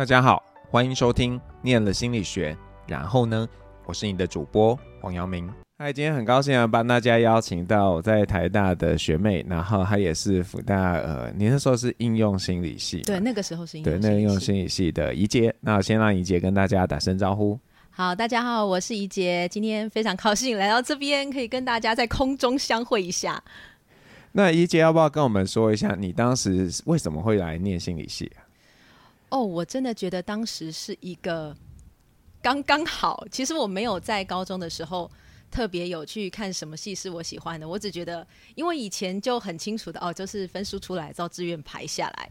大家好，欢迎收听《念了心理学》，然后呢，我是你的主播黄阳明。嗨，今天很高兴啊，帮大家邀请到在台大的学妹，然后她也是福大呃，你那时候是应用心理系，对，那个时候是应用对，那个应用心理系的宜杰。那我先让宜杰跟大家打声招呼。好，大家好，我是宜杰，今天非常高兴来到这边，可以跟大家在空中相会一下。那宜杰要不要跟我们说一下，你当时为什么会来念心理系啊？哦，我真的觉得当时是一个刚刚好。其实我没有在高中的时候特别有去看什么戏是我喜欢的，我只觉得因为以前就很清楚的哦，就是分数出来照志愿排下来。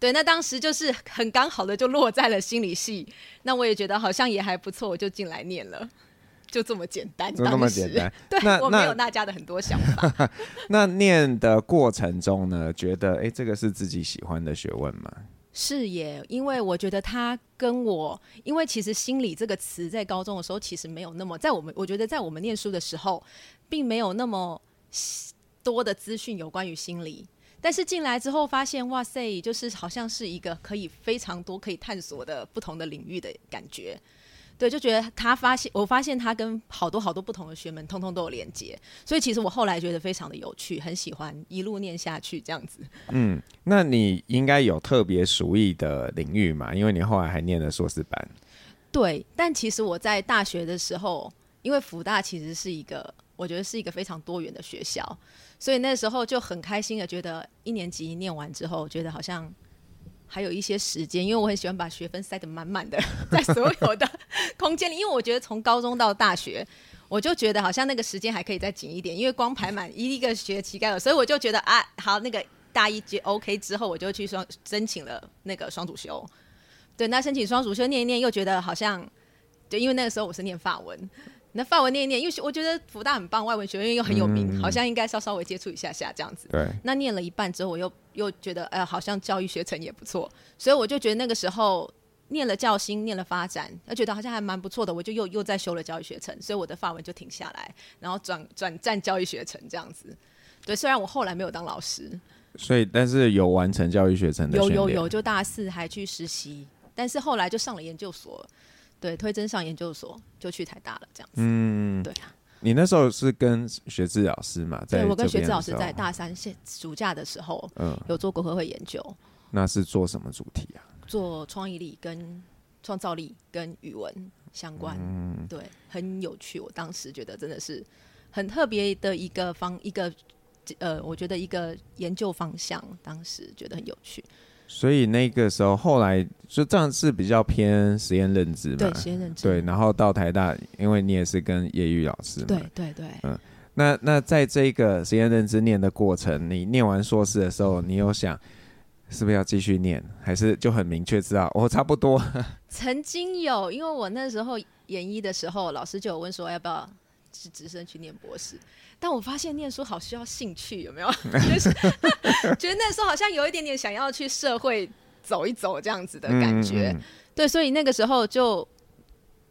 对，那当时就是很刚好的就落在了心理系，那我也觉得好像也还不错，我就进来念了，就这么简单。就这么简单。对，我没有大家的很多想法。那念的过程中呢，觉得哎，这个是自己喜欢的学问吗？是耶，因为我觉得他跟我，因为其实心理这个词在高中的时候其实没有那么，在我们我觉得在我们念书的时候，并没有那么多的资讯有关于心理，但是进来之后发现，哇塞，就是好像是一个可以非常多可以探索的不同的领域的感觉。对，就觉得他发现，我发现他跟好多好多不同的学门通通都有连接，所以其实我后来觉得非常的有趣，很喜欢一路念下去这样子。嗯，那你应该有特别熟意的领域嘛？因为你后来还念了硕士班。对，但其实我在大学的时候，因为福大其实是一个，我觉得是一个非常多元的学校，所以那时候就很开心的觉得一年级念完之后，觉得好像。还有一些时间，因为我很喜欢把学分塞得满满的，在所有的空间里。因为我觉得从高中到大学，我就觉得好像那个时间还可以再紧一点，因为光排满一个学期该有，所以我就觉得啊，好，那个大一就 OK 之后，我就去双申请了那个双主修。对，那申请双主修念一念，又觉得好像，就因为那个时候我是念法文。那范文念一念，因为我觉得福大很棒，外文学院又很有名，嗯、好像应该稍稍微接触一下下这样子。对。那念了一半之后，我又又觉得，呃，好像教育学程也不错，所以我就觉得那个时候念了教心，念了发展，我觉得好像还蛮不错的，我就又又在修了教育学程，所以我的法文就停下来，然后转转战教育学程这样子。对，虽然我后来没有当老师，所以但是有完成教育学程的。有有有，就大四还去实习，但是后来就上了研究所。对，推甄上研究所就去台大了，这样子。嗯，对啊。你那时候是跟学智老师嘛？在对，我跟学智老师在大三现暑假的时候，嗯，有做国科会研究。那是做什么主题啊？做创意力跟创造力跟语文相关。嗯，对，很有趣。我当时觉得真的是很特别的一个方一个呃，我觉得一个研究方向，当时觉得很有趣。所以那个时候，后来就这样是比较偏实验认知嘛？对，实验认知。对，然后到台大，因为你也是跟叶玉老师嘛。对对对。嗯，那那在这个实验认知念的过程，你念完硕士的时候，你有想是不是要继续念，还是就很明确知道我、哦、差不多？曾经有，因为我那时候研一的时候，老师就有问说要不要是直升去念博士。但我发现念书好需要兴趣，有没有？就是 觉得那时候好像有一点点想要去社会走一走这样子的感觉。嗯嗯、对，所以那个时候就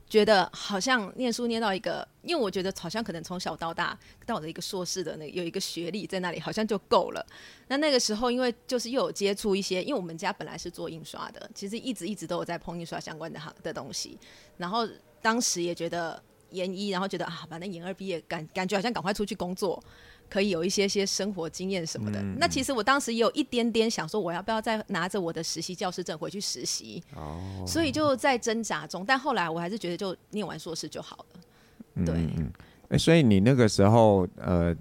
觉得好像念书念到一个，因为我觉得好像可能从小到大到我的一个硕士的那个有一个学历在那里，好像就够了。那那个时候因为就是又有接触一些，因为我们家本来是做印刷的，其实一直一直都有在碰印刷相关的行的东西。然后当时也觉得。研一，然后觉得啊，反正研二毕业，感感觉好像赶快出去工作，可以有一些些生活经验什么的。嗯、那其实我当时也有一点点想说，我要不要再拿着我的实习教师证回去实习？哦，所以就在挣扎中。但后来我还是觉得，就念完硕士就好了。对，嗯欸、所以你那个时候呃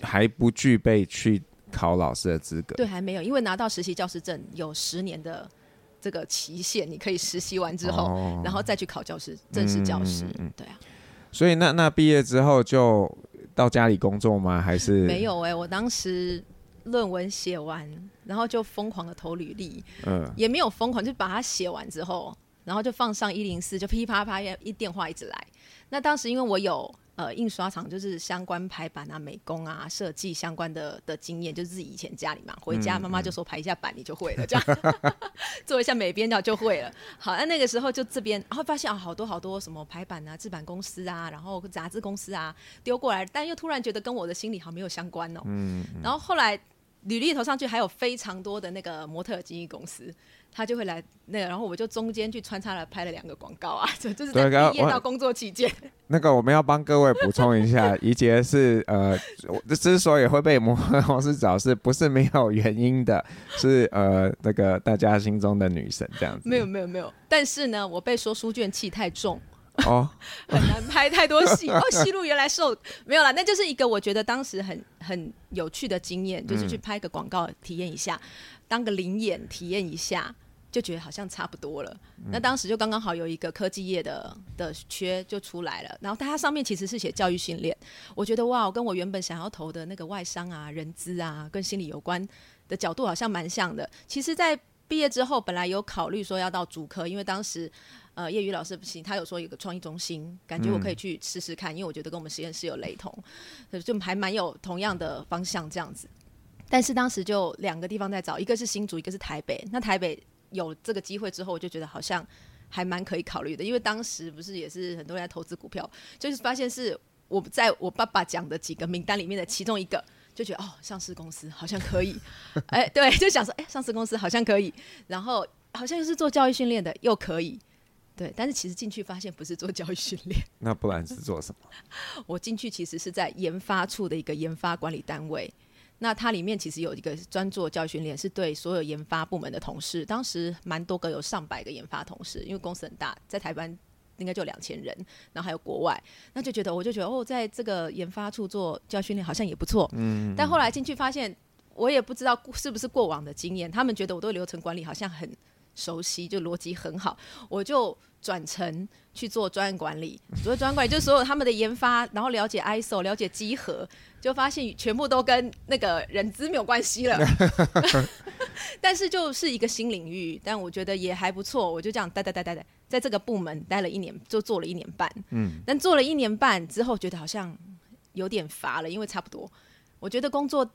还不具备去考老师的资格？对，还没有，因为拿到实习教师证有十年的。这个期限，你可以实习完之后，哦、然后再去考教师，正式教师。对啊。所以那那毕业之后就到家里工作吗？还是没有哎、欸，我当时论文写完，然后就疯狂的投履历。嗯。也没有疯狂，就把它写完之后，然后就放上一零四，就噼啪啪一电话一直来。那当时因为我有。呃，印刷厂就是相关排版啊、美工啊、设计相关的的经验，就是自己以前家里嘛，回家妈妈就说排一下版，你就会了，这样 做一下美编就就会了。好，那那个时候就这边，然后发现啊，好多好多什么排版啊、制版公司啊，然后杂志公司啊丢过来，但又突然觉得跟我的心理好没有相关哦。嗯。然后后来履历投上去，还有非常多的那个模特儿经纪公司。他就会来那个，然后我就中间去穿插了拍了两个广告啊，这 就是在毕业到工作期间。那个我们要帮各位补充一下，怡洁是呃，之所以会被摩根公司找，是不是没有原因的？是呃，那个大家心中的女神这样子。没有没有没有，但是呢，我被说书卷气太重哦，很难拍太多戏哦。戏路原来瘦没有啦，那就是一个我觉得当时很很有趣的经验，就是去拍个广告体验一下，嗯、当个灵眼体验一下。就觉得好像差不多了，那当时就刚刚好有一个科技业的的缺就出来了，然后它上面其实是写教育训练，我觉得哇，我跟我原本想要投的那个外商啊、人资啊，跟心理有关的角度好像蛮像的。其实，在毕业之后，本来有考虑说要到主科，因为当时呃业余老师不行，他有说有个创意中心，感觉我可以去试试看，因为我觉得跟我们实验室有雷同，就还蛮有同样的方向这样子。但是当时就两个地方在找，一个是新竹，一个是台北。那台北。有这个机会之后，我就觉得好像还蛮可以考虑的，因为当时不是也是很多人在投资股票，就是发现是我在我爸爸讲的几个名单里面的其中一个，就觉得哦，上市公司好像可以，哎，对，就想说哎，上市公司好像可以，然后好像又是做教育训练的，又可以，对，但是其实进去发现不是做教育训练，那不然是做什么？我进去其实是在研发处的一个研发管理单位。那它里面其实有一个专做教育训练，是对所有研发部门的同事，当时蛮多个，有上百个研发同事，因为公司很大，在台湾应该就两千人，然后还有国外，那就觉得我就觉得哦，在这个研发处做教育训练好像也不错，嗯，但后来进去发现，我也不知道是不是过往的经验，他们觉得我对流程管理好像很熟悉，就逻辑很好，我就转成去做专案管理。所谓专案管理，就是所有他们的研发，然后了解 ISO，了解集合，就发现全部都跟那个人资没有关系了。但是就是一个新领域，但我觉得也还不错。我就这样待待待待待，在这个部门待了一年，就做了一年半。嗯，但做了一年半之后，觉得好像有点乏了，因为差不多。我觉得工作。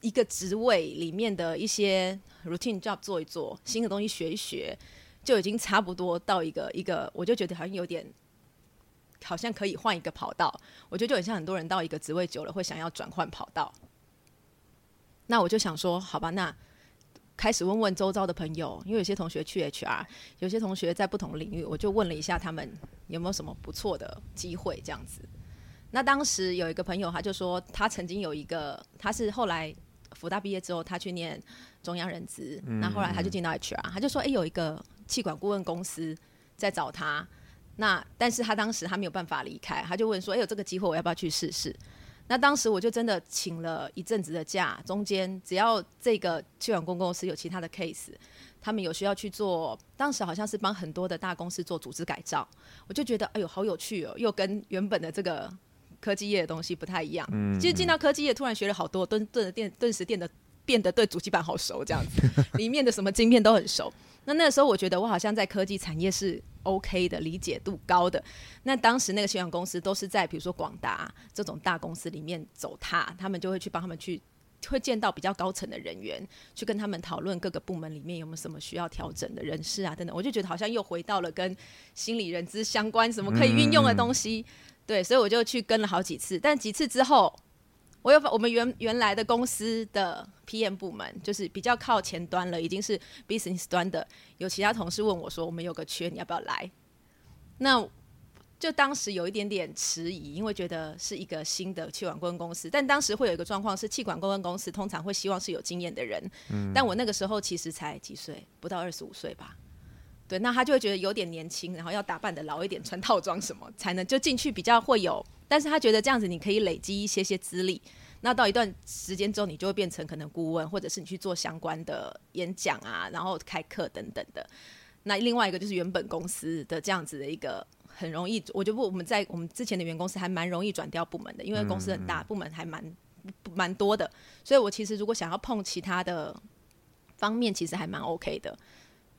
一个职位里面的一些 routine job 做一做，新的东西学一学，就已经差不多到一个一个，我就觉得好像有点，好像可以换一个跑道。我觉得就很像很多人到一个职位久了会想要转换跑道。那我就想说，好吧，那开始问问周遭的朋友，因为有些同学去 HR，有些同学在不同领域，我就问了一下他们有没有什么不错的机会这样子。那当时有一个朋友，他就说他曾经有一个，他是后来。辅大毕业之后，他去念中央人资，那、嗯、后来他就进到 HR，他就说：“哎、欸，有一个气管顾问公司在找他，那但是他当时他没有办法离开，他就问说：‘哎、欸，有这个机会，我要不要去试试？’那当时我就真的请了一阵子的假，中间只要这个气管顾问公司有其他的 case，他们有需要去做，当时好像是帮很多的大公司做组织改造，我就觉得哎呦好有趣哦，又跟原本的这个。”科技业的东西不太一样，嗯，其实进到科技业，突然学了好多，顿顿的电，顿时变得变得对主机板好熟，这样子，里面的什么晶片都很熟。那那个时候，我觉得我好像在科技产业是 OK 的，理解度高的。那当时那个企管公司都是在比如说广达这种大公司里面走踏，他们就会去帮他们去，会见到比较高层的人员，去跟他们讨论各个部门里面有没有什么需要调整的人事啊等等。我就觉得好像又回到了跟心理人资相关，什么可以运用的东西。嗯对，所以我就去跟了好几次，但几次之后，我又把我们原原来的公司的 PM 部门，就是比较靠前端了，已经是 business 端的，有其他同事问我说：“我们有个缺，你要不要来？”那就当时有一点点迟疑，因为觉得是一个新的气管顾问公司，但当时会有一个状况是，气管顾问公司通常会希望是有经验的人，嗯，但我那个时候其实才几岁，不到二十五岁吧。对，那他就会觉得有点年轻，然后要打扮的老一点，穿套装什么才能就进去比较会有。但是他觉得这样子你可以累积一些些资历，那到一段时间之后，你就会变成可能顾问，或者是你去做相关的演讲啊，然后开课等等的。那另外一个就是原本公司的这样子的一个很容易，我就不我们在我们之前的原公司还蛮容易转调部门的，因为公司很大，部门还蛮蛮多的，所以我其实如果想要碰其他的方面，其实还蛮 OK 的。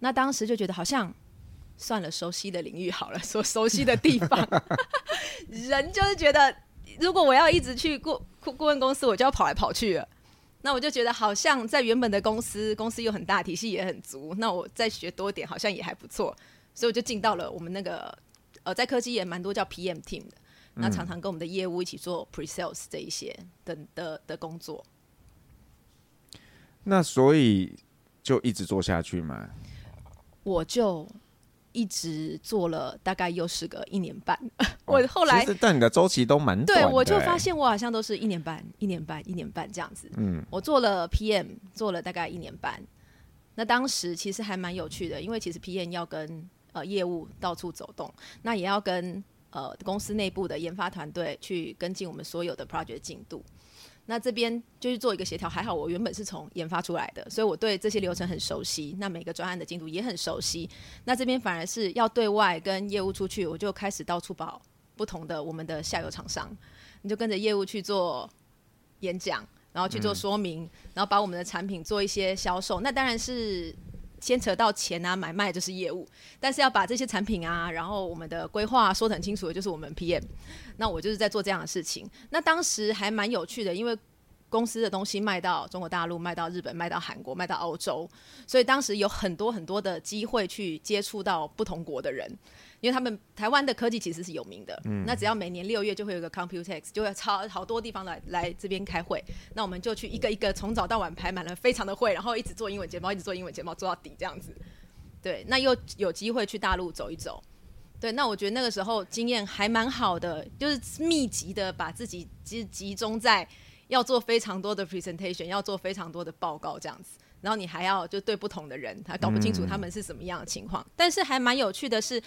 那当时就觉得好像算了，熟悉的领域好了，说熟悉的地方，人就是觉得，如果我要一直去顾顾顾问公司，我就要跑来跑去了。那我就觉得好像在原本的公司，公司又很大，体系也很足，那我再学多点，好像也还不错。所以我就进到了我们那个呃，在科技也蛮多叫 PM team 的，那常常跟我们的业务一起做 pre-sales 这一些的的的工作。那所以就一直做下去嘛？我就一直做了大概又是个一年半。哦、我后来，但你的周期都蛮短的。对，我就发现我好像都是一年半、一年半、一年半这样子。嗯，我做了 PM，做了大概一年半。那当时其实还蛮有趣的，因为其实 PM 要跟呃业务到处走动，那也要跟呃公司内部的研发团队去跟进我们所有的 project 进度。那这边就是做一个协调，还好我原本是从研发出来的，所以我对这些流程很熟悉。那每个专案的进度也很熟悉。那这边反而是要对外跟业务出去，我就开始到处跑不同的我们的下游厂商，你就跟着业务去做演讲，然后去做说明，嗯、然后把我们的产品做一些销售。那当然是牵扯到钱啊，买卖就是业务，但是要把这些产品啊，然后我们的规划说得很清楚，就是我们 PM。那我就是在做这样的事情。那当时还蛮有趣的，因为公司的东西卖到中国大陆、卖到日本、卖到韩国、卖到欧洲，所以当时有很多很多的机会去接触到不同国的人。因为他们台湾的科技其实是有名的，嗯，那只要每年六月就会有一个 Computex，就会超好多地方来来这边开会。那我们就去一个一个从早到晚排满了非常的会，然后一直做英文简报，一直做英文简报做到底这样子。对，那又有机会去大陆走一走。对，那我觉得那个时候经验还蛮好的，就是密集的把自己集集中在要做非常多的 presentation，要做非常多的报告这样子，然后你还要就对不同的人，他搞不清楚他们是什么样的情况。嗯、但是还蛮有趣的是，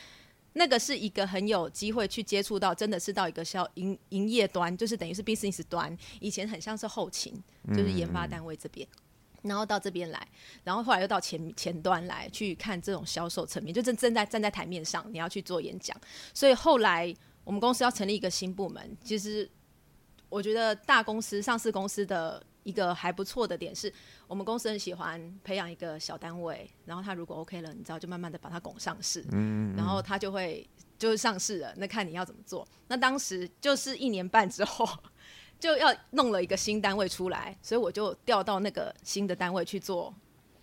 那个是一个很有机会去接触到，真的是到一个销营营业端，就是等于是 business 端，以前很像是后勤，就是研发单位这边。嗯然后到这边来，然后后来又到前前端来去看这种销售层面，就正正在站在台面上，你要去做演讲。所以后来我们公司要成立一个新部门，其实我觉得大公司、上市公司的一个还不错的点是，我们公司很喜欢培养一个小单位，然后他如果 OK 了，你知道就慢慢的把它拱上市，嗯，然后他就会就是上市了，那看你要怎么做。那当时就是一年半之后。就要弄了一个新单位出来，所以我就调到那个新的单位去做，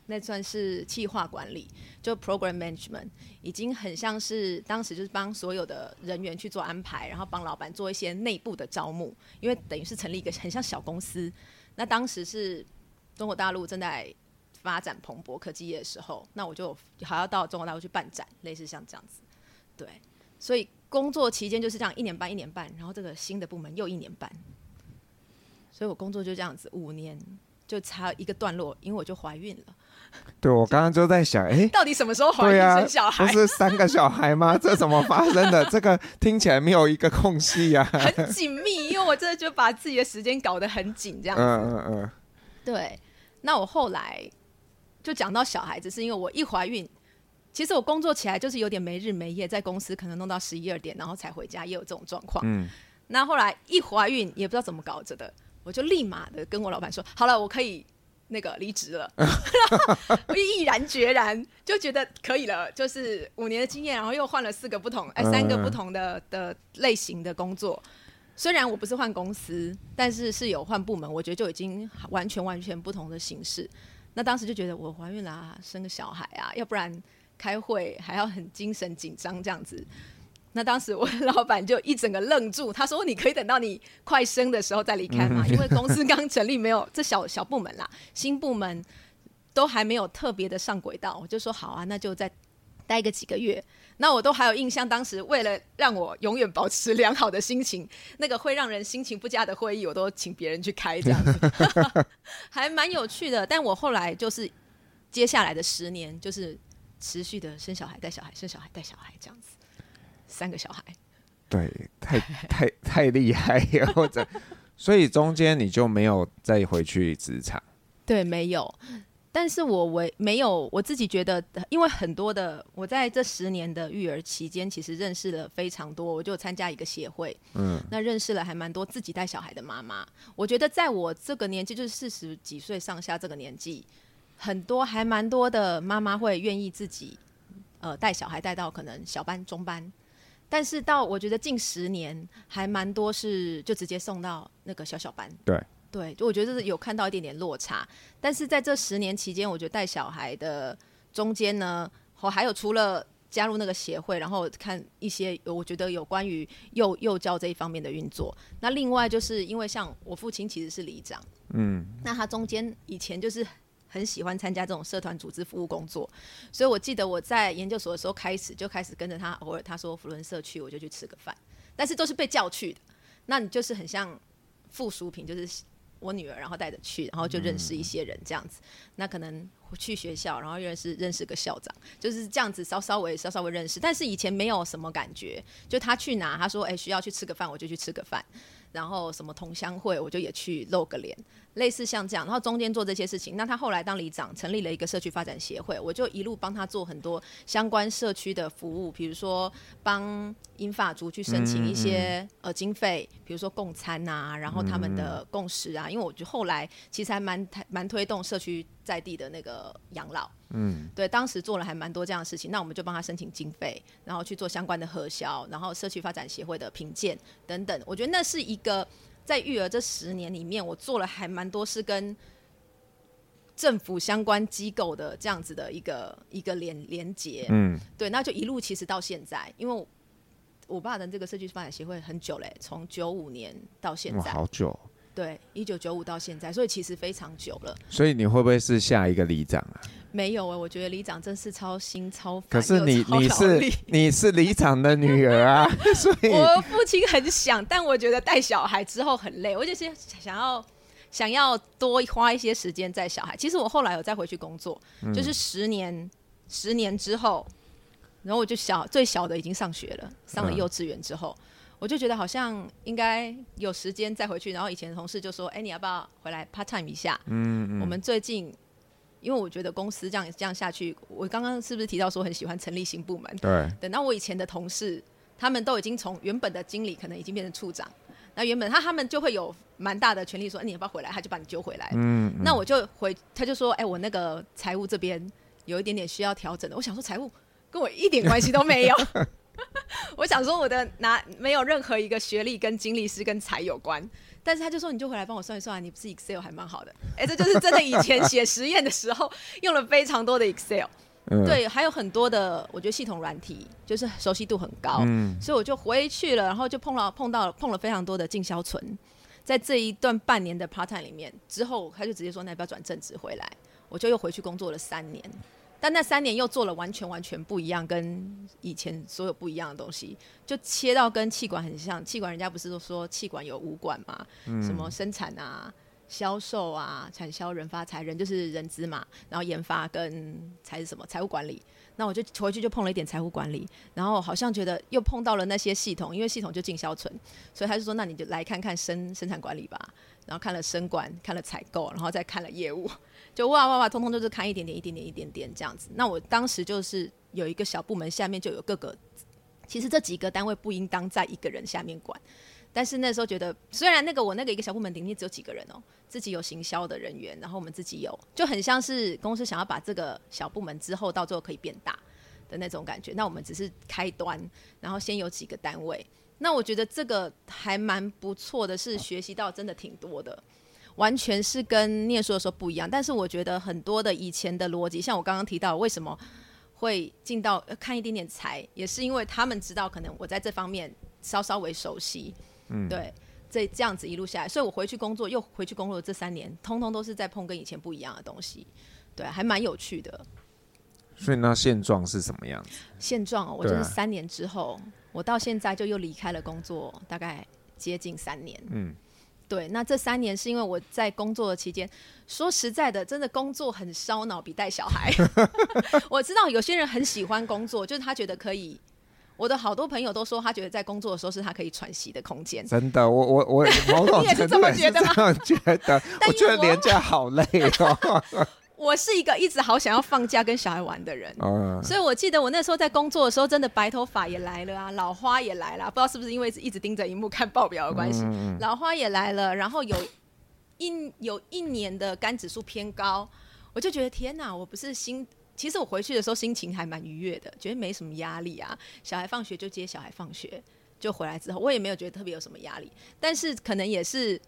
那算是企划管理，就 program management，已经很像是当时就是帮所有的人员去做安排，然后帮老板做一些内部的招募，因为等于是成立一个很像小公司。那当时是中国大陆正在发展蓬勃科技业的时候，那我就还要到中国大陆去办展，类似像这样子。对，所以工作期间就是这样一年半一年半，然后这个新的部门又一年半。所以我工作就这样子五年，就差一个段落，因为我就怀孕了。对，我刚刚就在想，哎、欸，到底什么时候怀孕生小孩？不是三个小孩吗？这怎么发生的？这个听起来没有一个空隙呀、啊。很紧密，因为我真的就把自己的时间搞得很紧，这样子。嗯嗯嗯。对，那我后来就讲到小孩子，是因为我一怀孕，其实我工作起来就是有点没日没夜，在公司可能弄到十一二点，然后才回家，也有这种状况。嗯。那后来一怀孕，也不知道怎么搞着的。我就立马的跟我老板说，好了，我可以那个离职了。我 毅然决然就觉得可以了，就是五年的经验，然后又换了四个不同，哎，三个不同的的类型的工作。虽然我不是换公司，但是是有换部门，我觉得就已经完全完全不同的形式。那当时就觉得我怀孕了啊，生个小孩啊，要不然开会还要很精神紧张这样子。那当时我老板就一整个愣住，他说：“你可以等到你快生的时候再离开吗？因为公司刚成立，没有这小小部门啦，新部门都还没有特别的上轨道。”我就说：“好啊，那就再待个几个月。”那我都还有印象，当时为了让我永远保持良好的心情，那个会让人心情不佳的会议，我都请别人去开，这样子还蛮有趣的。但我后来就是接下来的十年，就是持续的生小孩、带小孩、生小孩、带小孩这样子。三个小孩，对，太太太厉害，或者，所以中间你就没有再回去职场？对，没有。但是我为没有，我自己觉得，因为很多的，我在这十年的育儿期间，其实认识了非常多。我就参加一个协会，嗯，那认识了还蛮多自己带小孩的妈妈。我觉得在我这个年纪，就是四十几岁上下这个年纪，很多还蛮多的妈妈会愿意自己，呃，带小孩带到可能小班、中班。但是到我觉得近十年还蛮多是就直接送到那个小小班，对对，就我觉得是有看到一点点落差。但是在这十年期间，我觉得带小孩的中间呢，我还有除了加入那个协会，然后看一些我觉得有关于幼幼教这一方面的运作。那另外就是因为像我父亲其实是里长，嗯，那他中间以前就是很喜欢参加这种社团组织服务工作，所以我记得我在研究所的时候开始就开始跟着他，偶尔他说扶轮社区，我就去吃个饭，但是都是被叫去的。那你就是很像附属品，就是我女儿，然后带着去，然后就认识一些人这样子。那可能去学校，然后认识认识个校长，就是这样子稍稍微稍稍微认识。但是以前没有什么感觉，就他去哪，他说哎、欸、需要去吃个饭，我就去吃个饭。然后什么同乡会，我就也去露个脸，类似像这样。然后中间做这些事情，那他后来当里长，成立了一个社区发展协会，我就一路帮他做很多相关社区的服务，比如说帮英法族去申请一些、嗯嗯、呃经费，比如说共餐啊，然后他们的共识啊。因为我觉得后来其实还蛮蛮推动社区在地的那个养老。嗯，对，当时做了还蛮多这样的事情，那我们就帮他申请经费，然后去做相关的核销，然后社区发展协会的评鉴等等。我觉得那是一个在育儿这十年里面，我做了还蛮多是跟政府相关机构的这样子的一个一个连连接。嗯，对，那就一路其实到现在，因为我，我爸的这个社区发展协会很久嘞，从九五年到现在，好久。对，一九九五到现在，所以其实非常久了。所以你会不会是下一个里长啊？没有哎、欸，我觉得里长真是超心超烦。可是你你是你是里长的女儿啊，所以我父亲很想，但我觉得带小孩之后很累，我就是想要想要多花一些时间在小孩。其实我后来有再回去工作，嗯、就是十年十年之后，然后我就小最小的已经上学了，上了幼稚园之后。嗯我就觉得好像应该有时间再回去，然后以前的同事就说：“哎、欸，你要不要回来 part time 一下？”嗯嗯。我们最近，因为我觉得公司这样这样下去，我刚刚是不是提到说很喜欢成立新部门？对。等到我以前的同事，他们都已经从原本的经理可能已经变成处长，那原本他他们就会有蛮大的权利说：“哎、欸，你要不要回来？”他就把你揪回来。嗯，嗯。那我就回，他就说：“哎、欸，我那个财务这边有一点点需要调整的。”我想说，财务跟我一点关系都没有。我想说，我的拿没有任何一个学历跟经历是跟财有关，但是他就说，你就回来帮我算一算啊，你不是 Excel 还蛮好的，哎、欸，这就是真的。以前写实验的时候用了非常多的 Excel，对，还有很多的，我觉得系统软体就是熟悉度很高，所以我就回去了，然后就碰到碰到碰了非常多的进销存，在这一段半年的 part time 里面之后，他就直接说，那要不要转正职回来？我就又回去工作了三年。但那三年又做了完全完全不一样，跟以前所有不一样的东西，就切到跟气管很像。气管人家不是都说气管有五管嘛？嗯、什么生产啊、销售啊、产销人发财，人就是人资嘛，然后研发跟财是什么财务管理。那我就回去就碰了一点财务管理，然后好像觉得又碰到了那些系统，因为系统就进销存，所以他就说那你就来看看生生产管理吧。然后看了生管，看了采购，然后再看了业务。就哇哇哇，通通都是看一点点、一点点、一点点这样子。那我当时就是有一个小部门，下面就有各个。其实这几个单位不应当在一个人下面管，但是那时候觉得，虽然那个我那个一个小部门里面只有几个人哦，自己有行销的人员，然后我们自己有，就很像是公司想要把这个小部门之后到最后可以变大的那种感觉。那我们只是开端，然后先有几个单位。那我觉得这个还蛮不错的，是学习到真的挺多的。完全是跟念书的时候不一样，但是我觉得很多的以前的逻辑，像我刚刚提到，为什么会进到看一点点财，也是因为他们知道可能我在这方面稍稍微熟悉，嗯，对，这这样子一路下来，所以我回去工作又回去工作这三年，通通都是在碰跟以前不一样的东西，对，还蛮有趣的。所以那现状是什么样子？现状哦，我就是三年之后，啊、我到现在就又离开了工作，大概接近三年，嗯。对，那这三年是因为我在工作的期间，说实在的，真的工作很烧脑，比带小孩。我知道有些人很喜欢工作，就是他觉得可以。我的好多朋友都说，他觉得在工作的时候是他可以喘息的空间。真的，我我我，你也是这么觉得吗？觉得，我觉得连假好累哦。我是一个一直好想要放假跟小孩玩的人，所以我记得我那时候在工作的时候，真的白头发也来了啊，老花也来了，不知道是不是因为一直盯着荧幕看报表的关系，老花也来了，然后有一有一年的肝指数偏高，我就觉得天哪，我不是心，其实我回去的时候心情还蛮愉悦的，觉得没什么压力啊，小孩放学就接小孩放学，就回来之后我也没有觉得特别有什么压力，但是可能也是。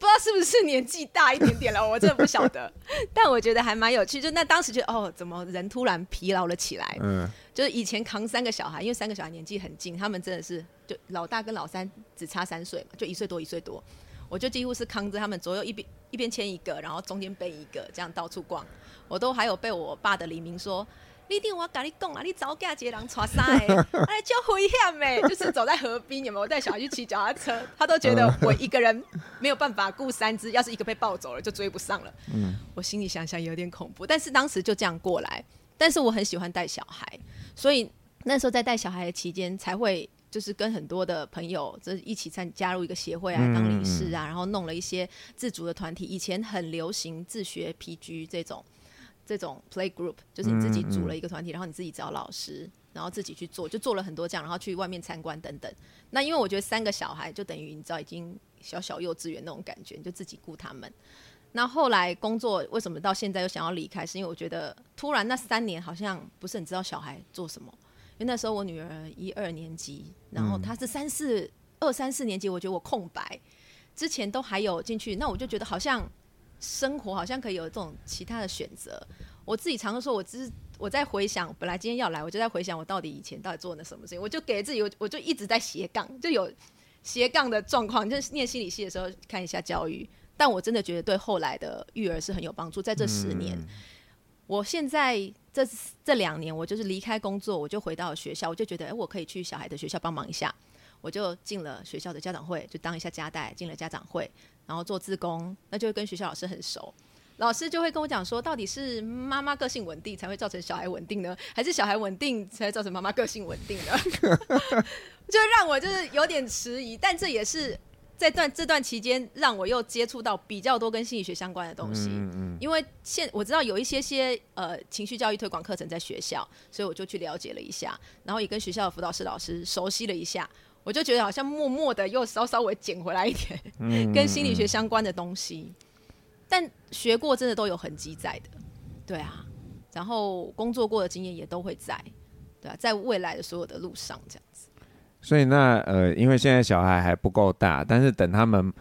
不知道是不是年纪大一点点了，我真的不晓得。但我觉得还蛮有趣，就那当时觉得哦，怎么人突然疲劳了起来？嗯，就是以前扛三个小孩，因为三个小孩年纪很近，他们真的是就老大跟老三只差三岁嘛，就一岁多一岁多。我就几乎是扛着他们左右一边一边牵一个，然后中间背一个，这样到处逛。我都还有被我爸的黎明说。你定我跟你讲啊，你早嫁接人穿衫哎，哎，就危险哎，就是走在河边，有没有带小孩去骑脚踏车？他都觉得我一个人没有办法顾三只，要是一个被抱走了，就追不上了。嗯，我心里想想有点恐怖，但是当时就这样过来。但是我很喜欢带小孩，所以那时候在带小孩的期间，才会就是跟很多的朋友，就是一起参加入一个协会啊，当理事啊，然后弄了一些自主的团体。以前很流行自学 PG 这种。这种 play group 就是你自己组了一个团体，然后你自己找老师，然后自己去做，就做了很多这样，然后去外面参观等等。那因为我觉得三个小孩就等于你知道已经小小幼稚园那种感觉，你就自己顾他们。那后来工作为什么到现在又想要离开？是因为我觉得突然那三年好像不是很知道小孩做什么。因为那时候我女儿一二年级，然后她是三四二三四年级，我觉得我空白，之前都还有进去，那我就觉得好像。生活好像可以有这种其他的选择。我自己常常说，我只是我在回想，本来今天要来，我就在回想我到底以前到底做了什么事情。我就给自己，我我就一直在斜杠，就有斜杠的状况。就是念心理系的时候看一下教育，但我真的觉得对后来的育儿是很有帮助。在这十年，嗯、我现在这这两年，我就是离开工作，我就回到学校，我就觉得，哎，我可以去小孩的学校帮忙一下。我就进了学校的家长会，就当一下家带，进了家长会。然后做志工，那就会跟学校老师很熟，老师就会跟我讲说，到底是妈妈个性稳定才会造成小孩稳定呢，还是小孩稳定才会造成妈妈个性稳定呢？就让我就是有点迟疑，但这也是在段这段期间让我又接触到比较多跟心理学相关的东西。嗯嗯。因为现我知道有一些些呃情绪教育推广课程在学校，所以我就去了解了一下，然后也跟学校的辅导师老师熟悉了一下。我就觉得好像默默的又稍稍微捡回来一点，嗯、跟心理学相关的东西，但学过真的都有痕迹在的，对啊，然后工作过的经验也都会在，对啊，在未来的所有的路上这样子。所以那呃，因为现在小孩还不够大，但是等他们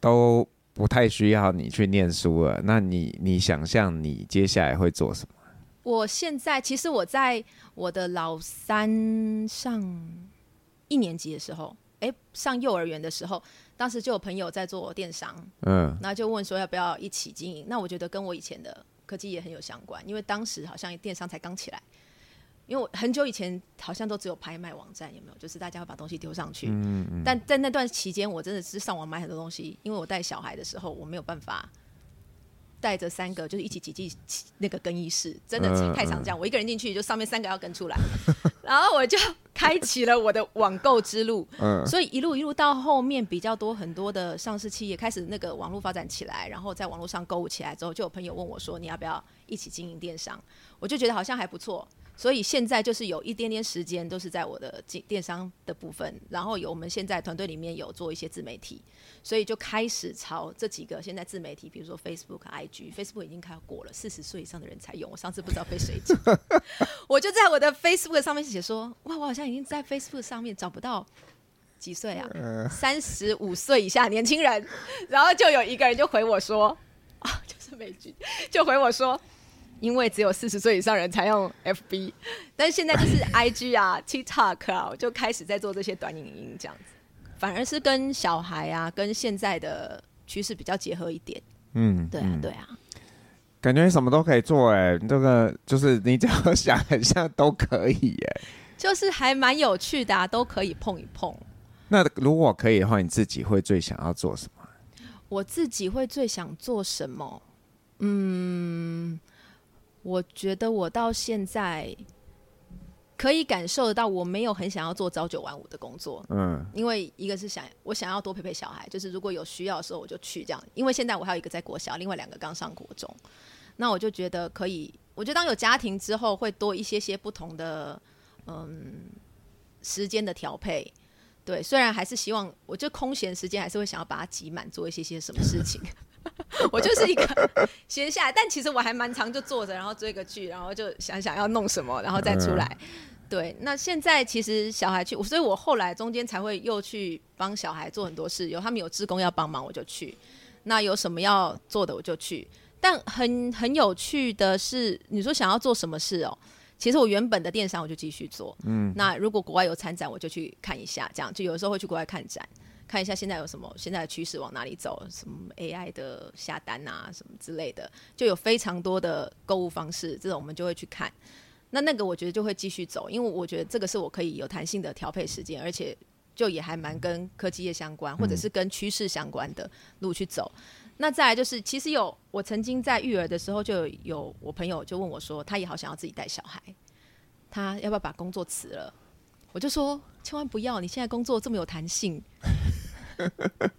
都不太需要你去念书了，那你你想象你接下来会做什么？我现在其实我在我的老三上。一年级的时候，哎、欸，上幼儿园的时候，当时就有朋友在做电商，嗯，那就问说要不要一起经营。那我觉得跟我以前的科技也很有相关，因为当时好像电商才刚起来，因为我很久以前好像都只有拍卖网站，有没有？就是大家会把东西丢上去，嗯嗯。但在那段期间，我真的是上网买很多东西，因为我带小孩的时候，我没有办法。带着三个就是一起挤进那个更衣室，真的太常这样。我一个人进去，就上面三个要跟出来，然后我就开启了我的网购之路。所以一路一路到后面比较多很多的上市企业开始那个网络发展起来，然后在网络上购物起来之后，就有朋友问我说：“你要不要一起经营电商？”我就觉得好像还不错。所以现在就是有一点点时间都是在我的电商的部分，然后有我们现在团队里面有做一些自媒体，所以就开始朝这几个现在自媒体，比如说 Facebook、IG，Facebook 已经开过了，四十岁以上的人才用。我上次不知道被谁讲，我就在我的 Facebook 上面写说，哇，我好像已经在 Facebook 上面找不到几岁啊，三十五岁以下年轻人，然后就有一个人就回我说，啊，就是美军，就回我说。因为只有四十岁以上人才用 FB，但是现在就是 IG 啊、TikTok 啊，我就开始在做这些短影音这样子，反而是跟小孩啊、跟现在的趋势比较结合一点。嗯，对啊，对啊，感觉你什么都可以做哎、欸，这个就是你只要想，很像都可以哎、欸，就是还蛮有趣的啊，都可以碰一碰。那如果可以的话，你自己会最想要做什么？我自己会最想做什么？嗯。我觉得我到现在可以感受得到，我没有很想要做朝九晚五的工作。嗯，因为一个是想我想要多陪陪小孩，就是如果有需要的时候我就去这样。因为现在我还有一个在国小，另外两个刚上国中，那我就觉得可以。我觉得当有家庭之后，会多一些些不同的嗯时间的调配。对，虽然还是希望，我就空闲时间还是会想要把它挤满，做一些些什么事情。我就是一个闲下来，但其实我还蛮常就坐着，然后追个剧，然后就想想要弄什么，然后再出来。对，那现在其实小孩去，所以我后来中间才会又去帮小孩做很多事，有他们有志工要帮忙，我就去。那有什么要做的，我就去。但很很有趣的是，你说想要做什么事哦？其实我原本的电商我就继续做。嗯。那如果国外有参展，我就去看一下，这样就有时候会去国外看展。看一下现在有什么现在的趋势往哪里走，什么 AI 的下单啊，什么之类的，就有非常多的购物方式，这种我们就会去看。那那个我觉得就会继续走，因为我觉得这个是我可以有弹性的调配时间，而且就也还蛮跟科技业相关，或者是跟趋势相关的路去走。那再来就是，其实有我曾经在育儿的时候，就有我朋友就问我说，他也好想要自己带小孩，他要不要把工作辞了？我就说千万不要，你现在工作这么有弹性。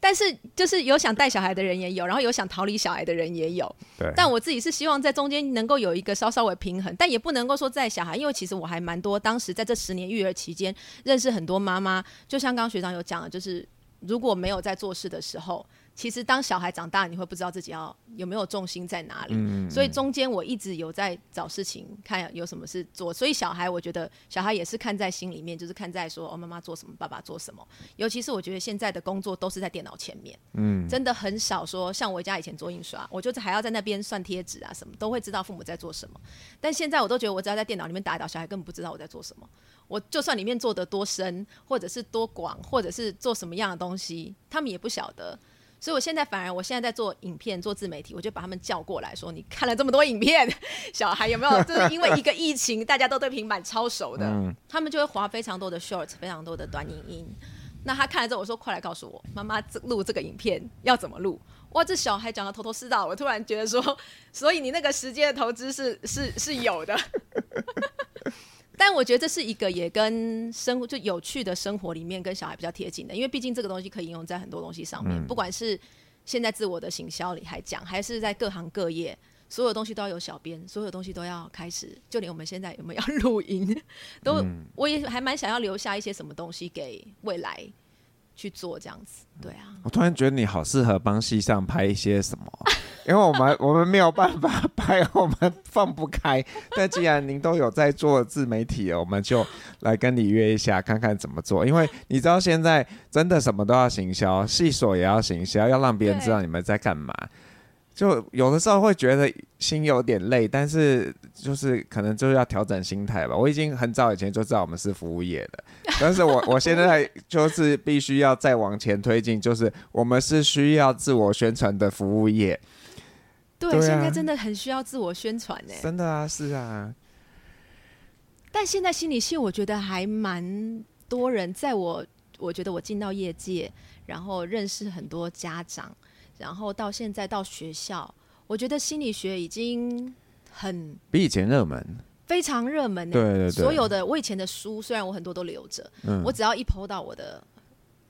但是就是有想带小孩的人也有，然后有想逃离小孩的人也有。对。但我自己是希望在中间能够有一个稍稍微平衡，但也不能够说在小孩，因为其实我还蛮多。当时在这十年育儿期间，认识很多妈妈，就像刚刚学长有讲的，就是如果没有在做事的时候。其实当小孩长大，你会不知道自己要有没有重心在哪里。嗯，所以中间我一直有在找事情，看有什么事做。所以小孩，我觉得小孩也是看在心里面，就是看在说哦，妈妈做什么，爸爸做什么。尤其是我觉得现在的工作都是在电脑前面，嗯，真的很少说像我家以前做印刷，我就是还要在那边算贴纸啊什么，都会知道父母在做什么。但现在我都觉得我只要在电脑里面打一打，小孩根本不知道我在做什么。我就算里面做的多深，或者是多广，或者是做什么样的东西，他们也不晓得。所以，我现在反而，我现在在做影片、做自媒体，我就把他们叫过来说：“你看了这么多影片，小孩有没有？就是因为一个疫情，大家都对平板超熟的，嗯、他们就会划非常多的 short，非常多的短影音。那他看了之后，我说：‘快来告诉我，妈妈录这个影片要怎么录？’哇，这小孩讲的头头是道，我突然觉得说，所以你那个时间的投资是是是有的。”但我觉得这是一个也跟生活就有趣的生活里面跟小孩比较贴近的，因为毕竟这个东西可以应用在很多东西上面，嗯、不管是现在自我的行销里还讲，还是在各行各业，所有东西都要有小编，所有东西都要开始，就连我们现在有没有要 录音，都、嗯、我也还蛮想要留下一些什么东西给未来去做这样子。对啊，我突然觉得你好适合帮戏上拍一些什么。因为我们我们没有办法拍，我们放不开。但既然您都有在做自媒体了，我们就来跟你约一下，看看怎么做。因为你知道现在真的什么都要行销，戏所也要行销，要让别人知道你们在干嘛。就有的时候会觉得心有点累，但是就是可能就是要调整心态吧。我已经很早以前就知道我们是服务业的，但是我我现在就是必须要再往前推进，就是我们是需要自我宣传的服务业。对，现在真的很需要自我宣传呢。真的啊，是啊。但现在心理系，我觉得还蛮多人，在我我觉得我进到业界，然后认识很多家长，然后到现在到学校，我觉得心理学已经很比以前热门，非常热门。对对对，所有的我以前的书，虽然我很多都留着，嗯、我只要一 po 到我的。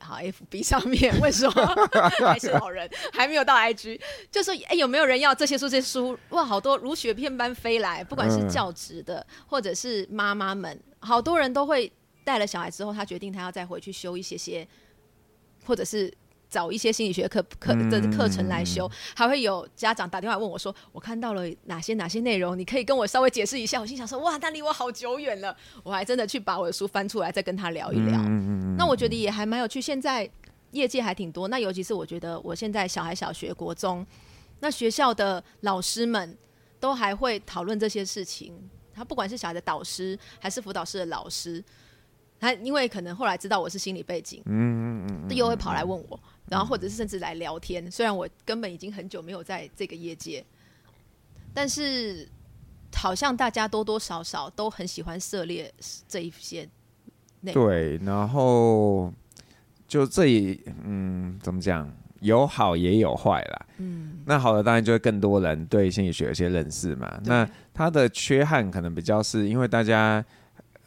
好，FB 上面为什么还是老人还没有到 IG？就说哎、欸，有没有人要这些书？这些书哇，好多如雪片般飞来，不管是教职的，嗯、或者是妈妈们，好多人都会带了小孩之后，他决定他要再回去修一些些，或者是。找一些心理学课课的课程来修，嗯、还会有家长打电话问我说：“我看到了哪些哪些内容？你可以跟我稍微解释一下。”我心想说：“哇，那离我好久远了。”我还真的去把我的书翻出来，再跟他聊一聊。嗯、那我觉得也还蛮有趣。现在业界还挺多，那尤其是我觉得我现在小孩小学、国中，那学校的老师们都还会讨论这些事情。他不管是小孩的导师还是辅导室的老师，他因为可能后来知道我是心理背景，嗯嗯嗯，又会跑来问我。然后或者是甚至来聊天，虽然我根本已经很久没有在这个业界，但是好像大家多多少少都很喜欢涉猎这一些内容。对，然后就这一，嗯，怎么讲？有好也有坏啦。嗯，那好的当然就会更多人对心理学有些认识嘛。那它的缺憾可能比较是因为大家。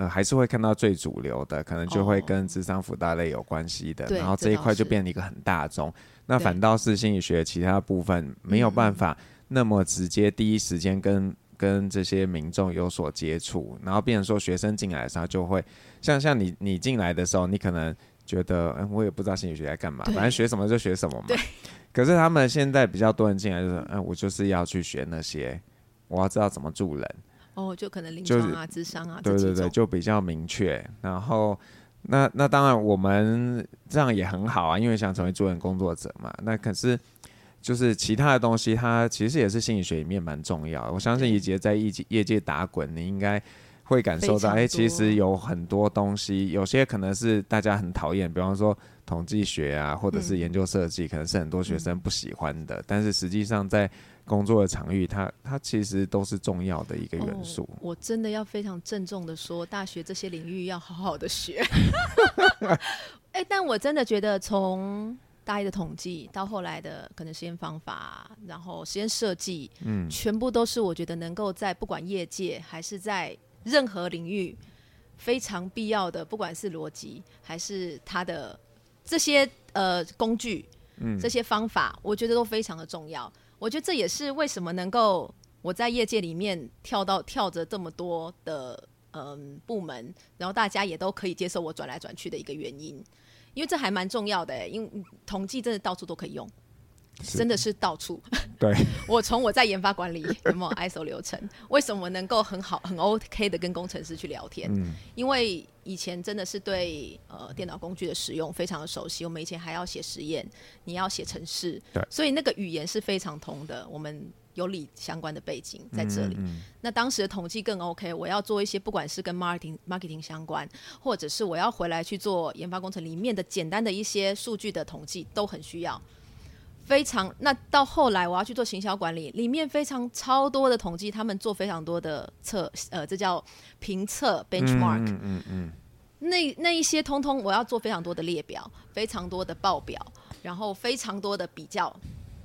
呃，还是会看到最主流的，可能就会跟智商辅导类有关系的，哦、然后这一块就变成一个很大众。那反倒是心理学其他部分没有办法那么直接第一时间跟、嗯、跟这些民众有所接触，然后变成说学生进来的时候就会像像你你进来的时候，你可能觉得嗯，我也不知道心理学在干嘛，反正学什么就学什么嘛。对可是他们现在比较多人进来就是，嗯，我就是要去学那些，我要知道怎么助人。哦，就可能临床啊、智商啊，对对对，就比较明确。然后，那那当然我们这样也很好啊，因为想成为助人工作者嘛。那可是就是其他的东西，它其实也是心理学里面蛮重要的。我相信怡杰在业界业界打滚，你应该会感受到，哎、欸，其实有很多东西，有些可能是大家很讨厌，比方说统计学啊，或者是研究设计，嗯、可能是很多学生不喜欢的，嗯、但是实际上在工作的场域，它它其实都是重要的一个元素。哦、我真的要非常郑重的说，大学这些领域要好好的学。哎、欸，但我真的觉得从大一的统计到后来的可能实验方法，然后实验设计，嗯，全部都是我觉得能够在不管业界还是在任何领域非常必要的，不管是逻辑还是它的这些呃工具，嗯，这些方法，我觉得都非常的重要。我觉得这也是为什么能够我在业界里面跳到跳着这么多的嗯、呃、部门，然后大家也都可以接受我转来转去的一个原因。因为这还蛮重要的，因为统计真的到处都可以用，是真的是到处。对，我从我在研发管理有没有 ISO 流程，为什么能够很好很 OK 的跟工程师去聊天？嗯，因为以前真的是对呃电脑工具的使用非常的熟悉，我们以前还要写实验，你要写程式，对，所以那个语言是非常通的。我们。有理相关的背景在这里，嗯嗯、那当时的统计更 OK。我要做一些不管是跟 marketing marketing 相关，或者是我要回来去做研发工程里面的简单的一些数据的统计，都很需要。非常那到后来我要去做行销管理，里面非常超多的统计，他们做非常多的测，呃，这叫评测 benchmark。嗯嗯嗯、那那一些通通我要做非常多的列表，非常多的报表，然后非常多的比较。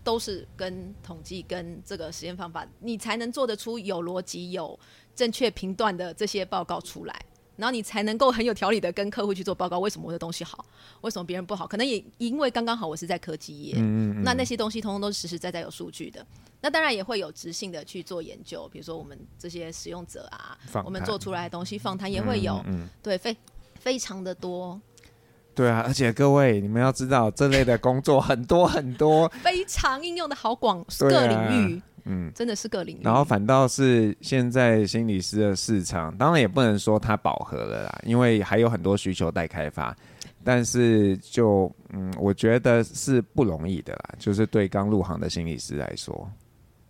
都是跟统计跟这个实验方法，你才能做得出有逻辑、有正确评断的这些报告出来，然后你才能够很有条理的跟客户去做报告。为什么我的东西好？为什么别人不好？可能也因为刚刚好我是在科技业，嗯嗯，那那些东西通通都是实实在在有数据的。那当然也会有直性的去做研究，比如说我们这些使用者啊，我们做出来的东西访谈也会有，对，非非常的多。对啊，而且各位，你们要知道，这类的工作很多很多，非常应用的好广，各领域，嗯，真的是个领域。然后反倒是现在心理师的市场，当然也不能说它饱和了啦，因为还有很多需求待开发。但是就嗯，我觉得是不容易的啦，就是对刚入行的心理师来说，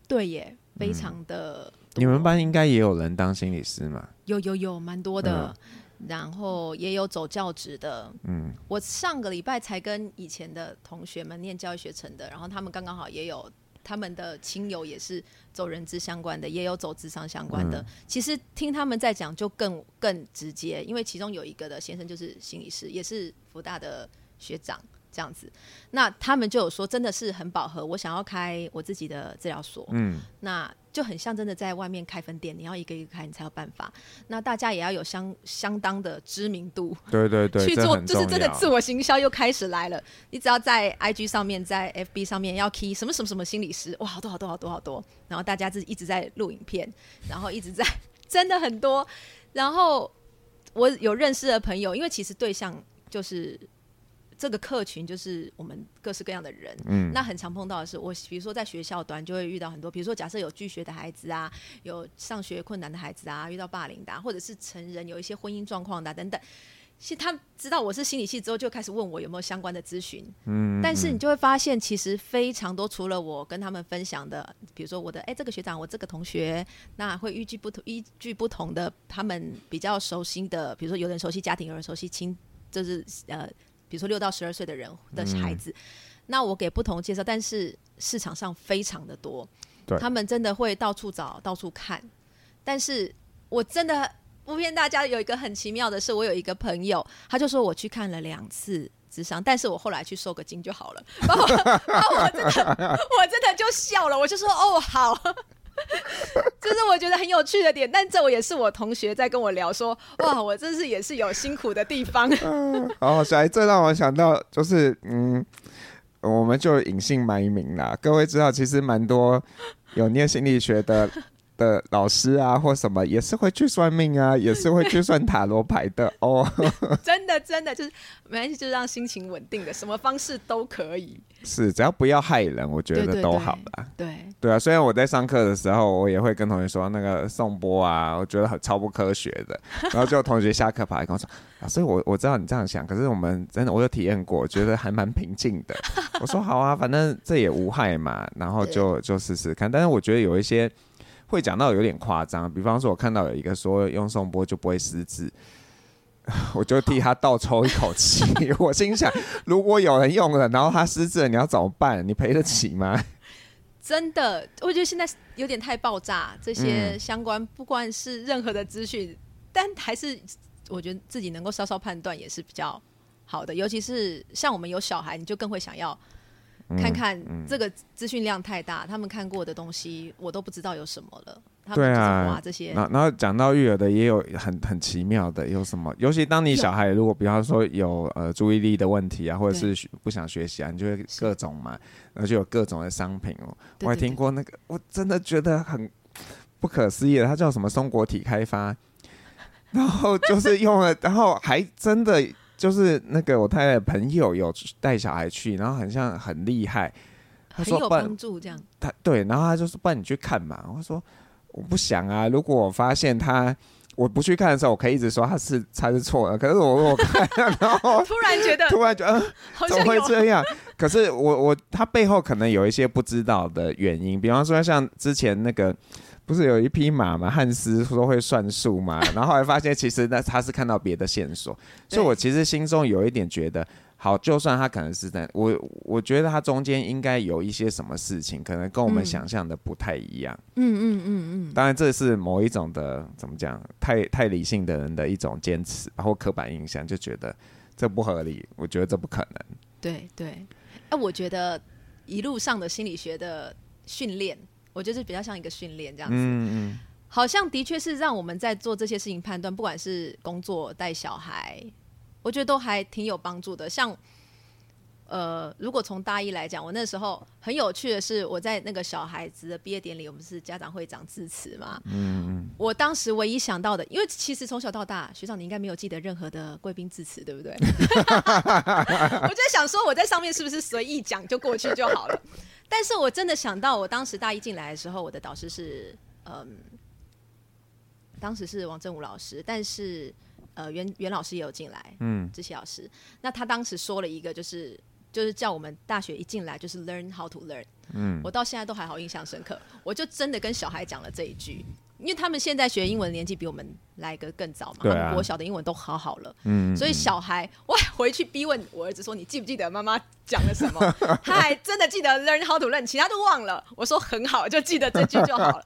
对耶，非常的。嗯、你们班应该也有人当心理师嘛？有有有，蛮多的。嗯然后也有走教职的，嗯，我上个礼拜才跟以前的同学们念教育学程的，然后他们刚刚好也有他们的亲友也是走人资相关的，也有走智商相关的。嗯、其实听他们在讲就更更直接，因为其中有一个的先生就是心理师，也是福大的学长。这样子，那他们就有说，真的是很饱和。我想要开我自己的治疗所，嗯，那就很像真的在外面开分店，你要一个一个开，你才有办法。那大家也要有相相当的知名度，对对对，去做就是真的自我行销又开始来了。你只要在 IG 上面，在 FB 上面要 key 什么什么什么心理师，哇，好多好多好多好多。然后大家自己一直在录影片，然后一直在真的很多。然后我有认识的朋友，因为其实对象就是。这个客群就是我们各式各样的人，嗯，那很常碰到的是，我比如说在学校端就会遇到很多，比如说假设有拒学的孩子啊，有上学困难的孩子啊，遇到霸凌的，啊，或者是成人有一些婚姻状况的，啊，等等，其实他知道我是心理系之后，就开始问我有没有相关的咨询，嗯，但是你就会发现，其实非常多，除了我跟他们分享的，比如说我的哎这个学长，我这个同学，那会依据不同依据不同的他们比较熟悉的，比如说有人熟悉家庭，有人熟悉亲，就是呃。比如说六到十二岁的人的孩子，嗯、那我给不同介绍，但是市场上非常的多，他们真的会到处找、到处看。但是我真的不骗大家，有一个很奇妙的是，我有一个朋友，他就说我去看了两次智商，但是我后来去收个金就好了。然后我，然后我真的，我真的就笑了，我就说哦好。这是我觉得很有趣的点，但这我也是我同学在跟我聊说，哇，我真是也是有辛苦的地方。好，小孩，这让我想到，就是嗯，我们就隐姓埋名啦。各位知道，其实蛮多有念心理学的。的老师啊，或什么也是会去算命啊，也是会去算塔罗牌的 哦。真的，真的就是没关系，就是让心情稳定的，什么方式都可以。是，只要不要害人，我觉得都好啦。对，对，对，啊，虽然我在上课的时候，我也会跟同学说那个颂钵啊，我觉得很超不科学的。然后就同学下课跑来跟我说，啊，所以我我知道你这样想，可是我们真的我有体验过，觉得还蛮平静的。我说好啊，反正这也无害嘛，然后就就试试看。但是我觉得有一些。会讲到有点夸张。比方说，我看到有一个说用颂钵就不会失智，我就替他倒抽一口气。我心想，如果有人用了，然后他失智了，你要怎么办？你赔得起吗？真的，我觉得现在有点太爆炸，这些相关不管是任何的资讯，嗯、但还是我觉得自己能够稍稍判断也是比较好的。尤其是像我们有小孩，你就更会想要看看这个资讯量太大，他们看过的东西我都不知道有什么了。对啊，这些，然后讲到育儿的也有很很奇妙的，有什么？尤其当你小孩如果比方说有呃注意力的问题啊，或者是不想学习啊，你就会各种嘛，然后就有各种的商品哦。我还听过那个，我真的觉得很不可思议的，它叫什么松果体开发，然后就是用了，然后还真的就是那个我太太的朋友有带小孩去，然后很像很厉害，他说很有帮助这样。他对，然后他就说：“不然你去看嘛。”我说。我不想啊！如果我发现他，我不去看的时候，我可以一直说他是他是错的。可是我我看，然后突然觉得，突然觉得，怎么会这样？可是我我他背后可能有一些不知道的原因，比方说像之前那个，不是有一匹马嘛，汉斯说会算数嘛，然后后来发现其实那他是看到别的线索，所以我其实心中有一点觉得。好，就算他可能是在，我我觉得他中间应该有一些什么事情，可能跟我们想象的不太一样。嗯嗯嗯嗯。当然，这是某一种的怎么讲，太太理性的人的一种坚持，然后刻板印象，就觉得这不合理。我觉得这不可能。对对。哎，我觉得一路上的心理学的训练，我觉得是比较像一个训练这样子。嗯嗯。好像的确是让我们在做这些事情判断，不管是工作、带小孩。我觉得都还挺有帮助的，像，呃，如果从大一来讲，我那时候很有趣的是，我在那个小孩子的毕业典礼，我们是家长会长致辞嘛，嗯，我当时唯一想到的，因为其实从小到大，学长你应该没有记得任何的贵宾致辞，对不对？我就想说，我在上面是不是随意讲就过去就好了？但是我真的想到，我当时大一进来的时候，我的导师是，嗯，当时是王振武老师，但是。呃，袁袁老师也有进来，嗯，这些老师，那他当时说了一个，就是就是叫我们大学一进来就是 learn how to learn，嗯，我到现在都还好印象深刻，我就真的跟小孩讲了这一句，因为他们现在学英文的年纪比我们来个更早嘛，啊、他们国小的英文都好好了，嗯，所以小孩我还回去逼问我儿子说，你记不记得妈妈讲了什么？他还真的记得 learn how to learn，其他都忘了，我说很好，就记得这句就好了。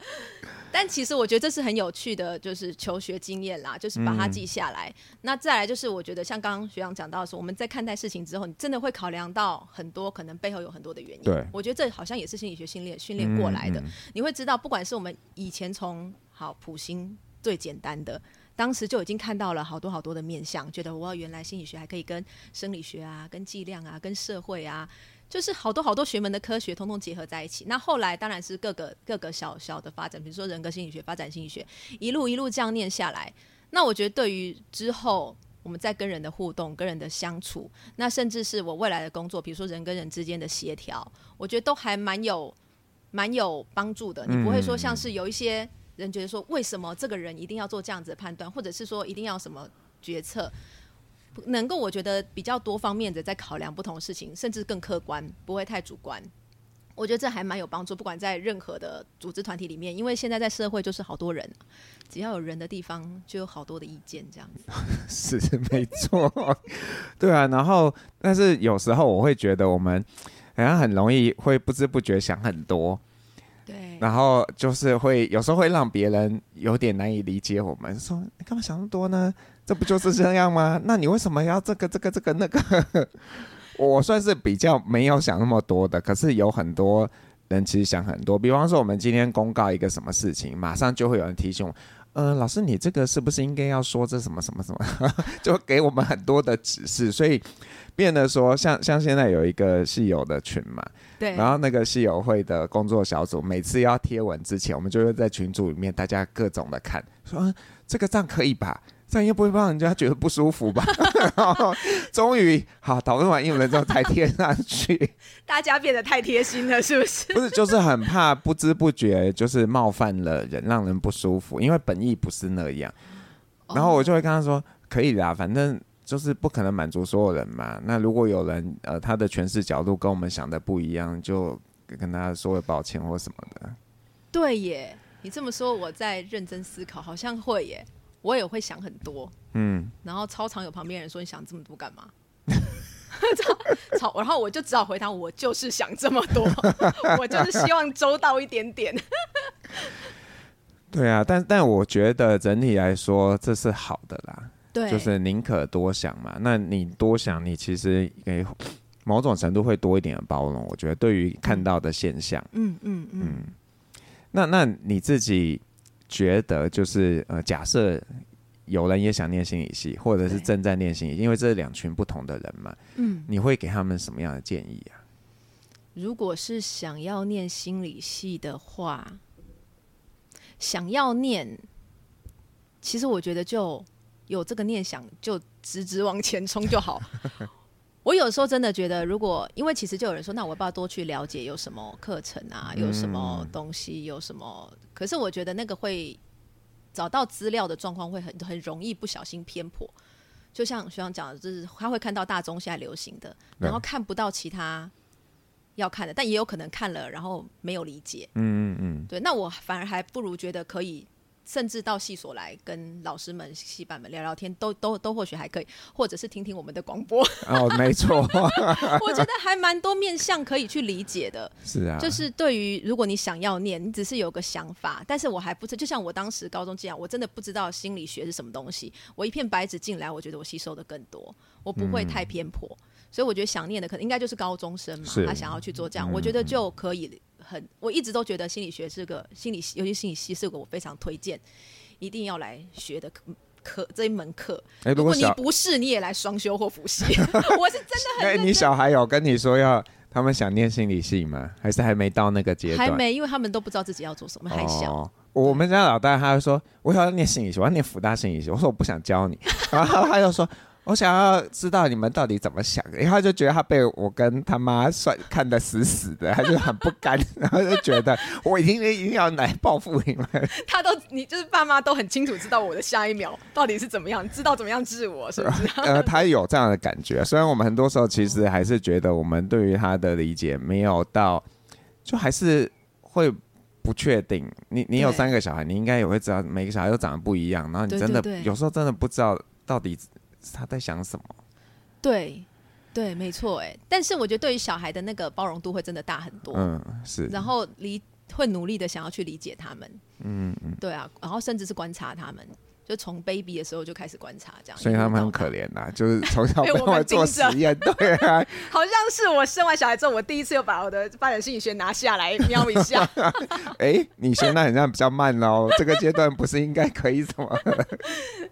但其实我觉得这是很有趣的，就是求学经验啦，就是把它记下来。嗯、那再来就是，我觉得像刚刚学长讲到的说，我们在看待事情之后，你真的会考量到很多可能背后有很多的原因。对，我觉得这好像也是心理学训练训练过来的。嗯嗯、你会知道，不管是我们以前从好普心最简单的，当时就已经看到了好多好多的面相，觉得哇，原来心理学还可以跟生理学啊、跟计量啊、跟社会啊。就是好多好多学门的科学通通结合在一起。那后来当然是各个各个小小的发展，比如说人格心理学、发展心理学，一路一路这样念下来。那我觉得对于之后我们在跟人的互动、跟人的相处，那甚至是我未来的工作，比如说人跟人之间的协调，我觉得都还蛮有蛮有帮助的。你不会说像是有一些人觉得说，为什么这个人一定要做这样子的判断，或者是说一定要什么决策？能够我觉得比较多方面的在考量不同的事情，甚至更客观，不会太主观。我觉得这还蛮有帮助，不管在任何的组织团体里面，因为现在在社会就是好多人，只要有人的地方就有好多的意见，这样子。是没错，对啊。然后，但是有时候我会觉得我们好像很容易会不知不觉想很多。然后就是会有时候会让别人有点难以理解我们，说你干嘛想那么多呢？这不就是这样吗？那你为什么要这个这个这个那个？我算是比较没有想那么多的，可是有很多人其实想很多。比方说，我们今天公告一个什么事情，马上就会有人提醒我，呃，老师，你这个是不是应该要说这什么什么什么？就给我们很多的指示，所以变得说，像像现在有一个戏友的群嘛，对，然后那个戏友会的工作小组，每次要贴文之前，我们就会在群组里面大家各种的看，说，嗯，这个账可以吧？这样又不会让人家觉得不舒服吧？然后终于好讨论完英文之后才贴上去，大家变得太贴心了，是不是？不是，就是很怕不知不觉就是冒犯了人，让人不舒服，因为本意不是那样。然后我就会跟他说：“可以啦，反正就是不可能满足所有人嘛。那如果有人呃他的诠释角度跟我们想的不一样，就跟他说个抱歉或什么的。”对耶。你这么说，我在认真思考，好像会耶，我也会想很多，嗯，然后操场有旁边人说，你想这么多干嘛？操，然后我就只好回答，我就是想这么多，我就是希望周到一点点。对啊，但但我觉得整体来说这是好的啦，对，就是宁可多想嘛。那你多想，你其实给某种程度会多一点的包容。我觉得对于看到的现象，嗯嗯嗯，嗯，那那你自己觉得就是呃，假设有人也想念心理系，或者是正在念心理系，因为这是两群不同的人嘛，嗯，你会给他们什么样的建议啊？如果是想要念心理系的话。想要念，其实我觉得就有这个念想，就直直往前冲就好。我有时候真的觉得，如果因为其实就有人说，那我要不要多去了解有什么课程啊，有什么东西，有什么？可是我觉得那个会找到资料的状况会很很容易不小心偏颇。就像学长讲的，就是他会看到大众现在流行的，然后看不到其他。要看的，但也有可能看了，然后没有理解。嗯嗯嗯，对，那我反而还不如觉得可以，甚至到系所来跟老师们、系办们聊聊天，都都都或许还可以，或者是听听我们的广播。哦，没错，我觉得还蛮多面向可以去理解的。是啊，就是对于如果你想要念，你只是有个想法，但是我还不知，就像我当时高中这样，我真的不知道心理学是什么东西，我一片白纸进来，我觉得我吸收的更多，我不会太偏颇。嗯所以我觉得想念的可能应该就是高中生嘛，他想要去做这样，嗯、我觉得就可以很。我一直都觉得心理学是个心理，尤其心理系是个我非常推荐，一定要来学的课课这一门课。欸、如果你不是，你也来双修或复习。我是真的很。哎，你小孩有跟你说要他们想念心理系吗？还是还没到那个阶段？还没，因为他们都不知道自己要做什么，还小。哦、我们家老大他就说，我要念心理学，我要念福大心理学。我说我不想教你，然后他就说。我想要知道你们到底怎么想的，然后就觉得他被我跟他妈算看得死死的，他就很不甘，然后就觉得 我已经一定要来报复你们。他都你就是爸妈都很清楚知道我的下一秒到底是怎么样，知道怎么样治我，是不是？呃，他有这样的感觉，虽然我们很多时候其实还是觉得我们对于他的理解没有到，就还是会不确定。你你有三个小孩，你应该也会知道每个小孩都长得不一样，然后你真的有时候真的不知道到底。他在想什么？对，对，没错，哎，但是我觉得对于小孩的那个包容度会真的大很多，嗯，是，然后理会努力的想要去理解他们，嗯嗯，对啊，然后甚至是观察他们。就从 baby 的时候就开始观察，这样，所以他们很可怜�呐，就是 从小被我做实验，对啊，好像是我生完小孩之后，我第一次又把我的发展心理学拿下来瞄一下。哎，你现在好像比较慢喽，这个阶段不是应该可以怎么？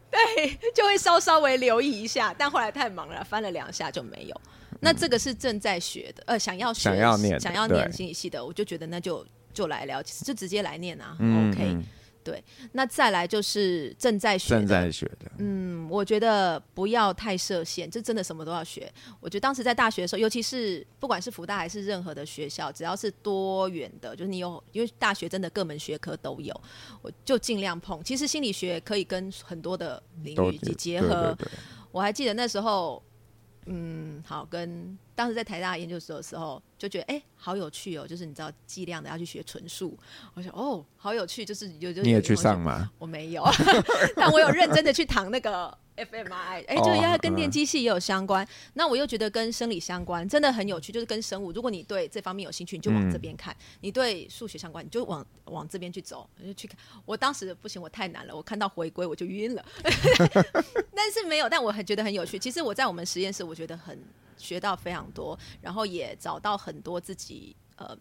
对，就会稍稍微留意一下，但后来太忙了，翻了两下就没有。那这个是正在学的，呃，想要学，想要念，想要念心理系的，我就觉得那就就来聊，就直接来念啊，OK。对，那再来就是正在学的，正在学的，嗯，我觉得不要太设限，就真的什么都要学。我觉得当时在大学的时候，尤其是不管是福大还是任何的学校，只要是多元的，就是你有，因为大学真的各门学科都有，我就尽量碰。其实心理学可以跟很多的领域以及结合。对对对，我还记得那时候。嗯，好，跟当时在台大研究所的时候，就觉得哎、欸，好有趣哦，就是你知道计量的要去学纯数，我想哦，好有趣，就是有就你也去上吗？我没有，但我有认真的去躺那个。FMI，哎、欸，就是要跟电机系也有相关。哦、那我又觉得跟生理相关，真的很有趣。就是跟生物，如果你对这方面有兴趣，你就往这边看；嗯、你对数学相关，你就往往这边去走，你就去看。我当时不行，我太难了，我看到回归我就晕了。但是没有，但我很觉得很有趣。其实我在我们实验室，我觉得很学到非常多，然后也找到很多自己呃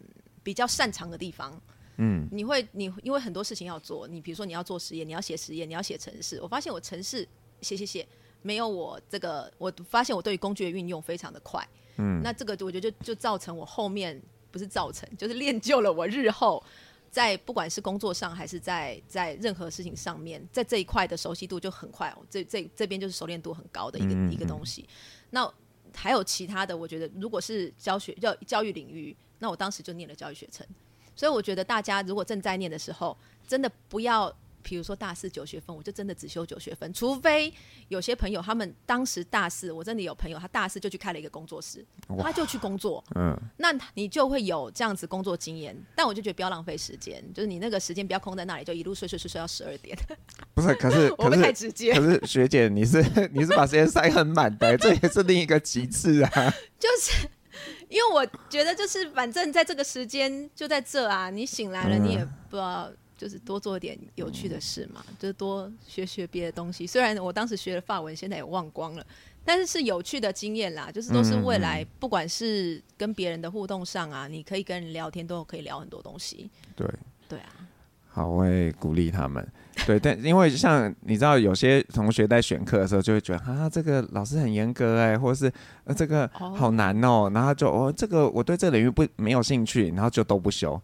比较擅长的地方。嗯，你会你因为很多事情要做，你比如说你要做实验，你要写实验，你要写程式。我发现我程式。写写写，没有我这个，我发现我对于工具的运用非常的快。嗯，那这个我觉得就就造成我后面不是造成，就是练就了我日后在不管是工作上还是在在任何事情上面，在这一块的熟悉度就很快。这这这边就是熟练度很高的一个一个东西。那还有其他的，我觉得如果是教学教教育领域，那我当时就念了教育学程。所以我觉得大家如果正在念的时候，真的不要。比如说大四九学分，我就真的只修九学分，除非有些朋友他们当时大四，我真的有朋友他大四就去开了一个工作室，他就去工作，嗯，那你就会有这样子工作经验。但我就觉得不要浪费时间，就是你那个时间不要空在那里，就一路睡睡睡睡到十二点。不是，可是 我们太直接。可是学姐，你是 你是把时间塞很满的，这也是另一个极致啊。就是因为我觉得，就是反正在这个时间就在这啊，你醒来了，你也不知道。就是多做点有趣的事嘛，嗯、就是多学学别的东西。虽然我当时学的法文，现在也忘光了，但是是有趣的经验啦。就是都是未来，不管是跟别人的互动上啊，你可以跟人聊天，都可以聊很多东西。对，对啊。好，我会鼓励他们。对，但因为像你知道，有些同学在选课的时候，就会觉得啊，这个老师很严格哎、欸，或者是呃，这个好难哦、喔，然后就哦，这个我对这个领域不没有兴趣，然后就都不修。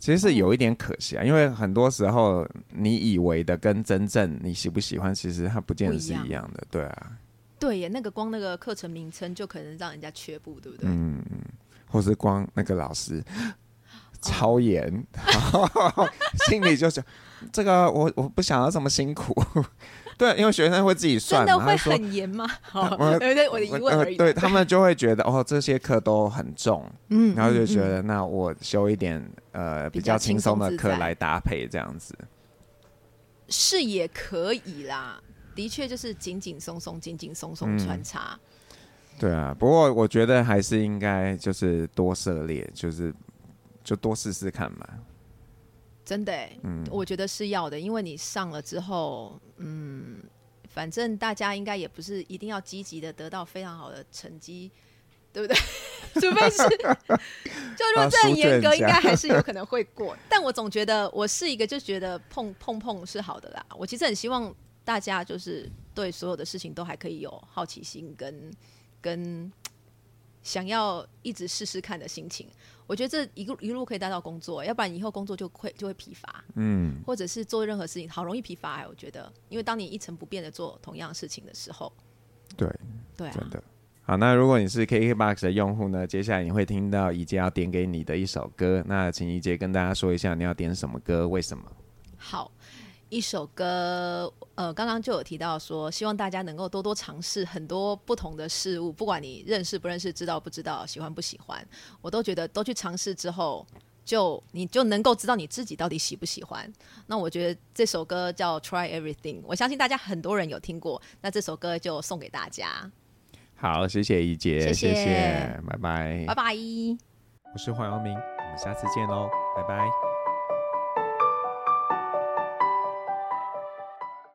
其实是有一点可惜啊，因为很多时候你以为的跟真正你喜不喜欢，其实它不见得是一样的，对啊。对耶，那个光那个课程名称就可能让人家缺步，对不对？嗯，或是光那个老师超严，哦、心里就想这个我我不想要这么辛苦。对，因为学生会自己算，真的会很严吗？对对，我的疑问而已。对他们就会觉得哦，这些课都很重，嗯，然后就觉得那我修一点呃比较轻松的课来搭配这样子，是也可以啦。的确就是紧紧松松、紧紧松松穿插。对啊，不过我觉得还是应该就是多涉猎，就是就多试试看嘛。真的、欸，嗯，我觉得是要的，因为你上了之后，嗯，反正大家应该也不是一定要积极的得到非常好的成绩，对不对？除非是，就如果这很严格，应该还是有可能会过。但我总觉得，我是一个就觉得碰碰碰是好的啦。我其实很希望大家就是对所有的事情都还可以有好奇心跟跟想要一直试试看的心情。我觉得这一路一路可以带到工作，要不然以后工作就会就会疲乏，嗯，或者是做任何事情好容易疲乏。我觉得，因为当你一成不变的做同样事情的时候，对，对啊，真的。好，那如果你是 KKBOX 的用户呢，接下来你会听到怡姐要点给你的一首歌，那请怡姐跟大家说一下你要点什么歌，为什么？好。一首歌，呃，刚刚就有提到说，希望大家能够多多尝试很多不同的事物，不管你认识不认识，知道不知道，喜欢不喜欢，我都觉得都去尝试之后，就你就能够知道你自己到底喜不喜欢。那我觉得这首歌叫《Try Everything》，我相信大家很多人有听过，那这首歌就送给大家。好，谢谢怡姐，谢谢，谢谢，拜拜，拜拜。我是黄耀明，我们下次见喽，拜拜。